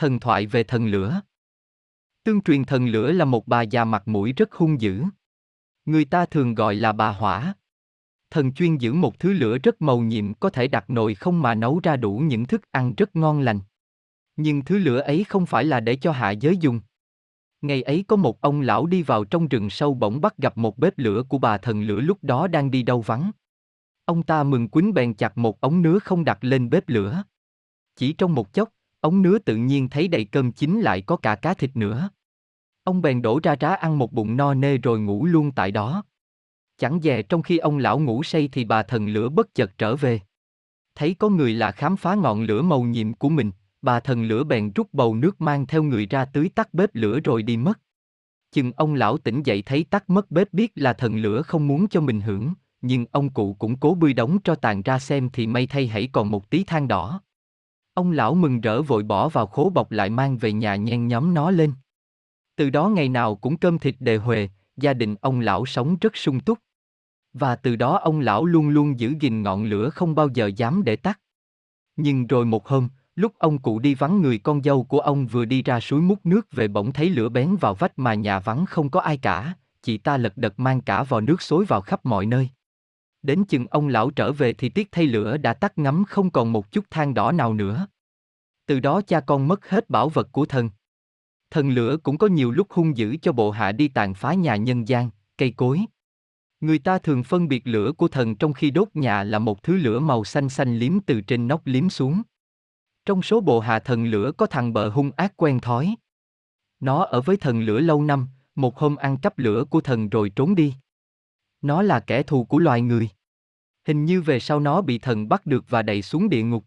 Thần thoại về thần lửa Tương truyền thần lửa là một bà già mặt mũi rất hung dữ. Người ta thường gọi là bà hỏa. Thần chuyên giữ một thứ lửa rất màu nhiệm có thể đặt nồi không mà nấu ra đủ những thức ăn rất ngon lành. Nhưng thứ lửa ấy không phải là để cho hạ giới dùng. Ngày ấy có một ông lão đi vào trong rừng sâu bỗng bắt gặp một bếp lửa của bà thần lửa lúc đó đang đi đâu vắng. Ông ta mừng quýnh bèn chặt một ống nứa không đặt lên bếp lửa. Chỉ trong một chốc, ống nứa tự nhiên thấy đầy cơm chín lại có cả cá thịt nữa. Ông bèn đổ ra trá ăn một bụng no nê rồi ngủ luôn tại đó. Chẳng dè trong khi ông lão ngủ say thì bà thần lửa bất chợt trở về. Thấy có người lạ khám phá ngọn lửa màu nhiệm của mình, bà thần lửa bèn rút bầu nước mang theo người ra tưới tắt bếp lửa rồi đi mất. Chừng ông lão tỉnh dậy thấy tắt mất bếp biết là thần lửa không muốn cho mình hưởng, nhưng ông cụ cũng cố bươi đóng cho tàn ra xem thì may thay hãy còn một tí than đỏ. Ông lão mừng rỡ vội bỏ vào khố bọc lại mang về nhà nhen nhóm nó lên. Từ đó ngày nào cũng cơm thịt đề huề, gia đình ông lão sống rất sung túc. Và từ đó ông lão luôn luôn giữ gìn ngọn lửa không bao giờ dám để tắt. Nhưng rồi một hôm, lúc ông cụ đi vắng người con dâu của ông vừa đi ra suối múc nước về bỗng thấy lửa bén vào vách mà nhà vắng không có ai cả, chị ta lật đật mang cả vò nước xối vào khắp mọi nơi. Đến chừng ông lão trở về thì tiếc thay lửa đã tắt ngấm không còn một chút than đỏ nào nữa. Từ đó cha con mất hết bảo vật của thần. Thần lửa cũng có nhiều lúc hung dữ cho bộ hạ đi tàn phá nhà nhân gian, cây cối. Người ta thường phân biệt lửa của thần trong khi đốt nhà là một thứ lửa màu xanh xanh liếm từ trên nóc liếm xuống. Trong số bộ hạ thần lửa có thằng bợ hung ác quen thói. Nó ở với thần lửa lâu năm, một hôm ăn cắp lửa của thần rồi trốn đi. Nó là kẻ thù của loài người. Hình như về sau nó bị thần bắt được và đẩy xuống địa ngục.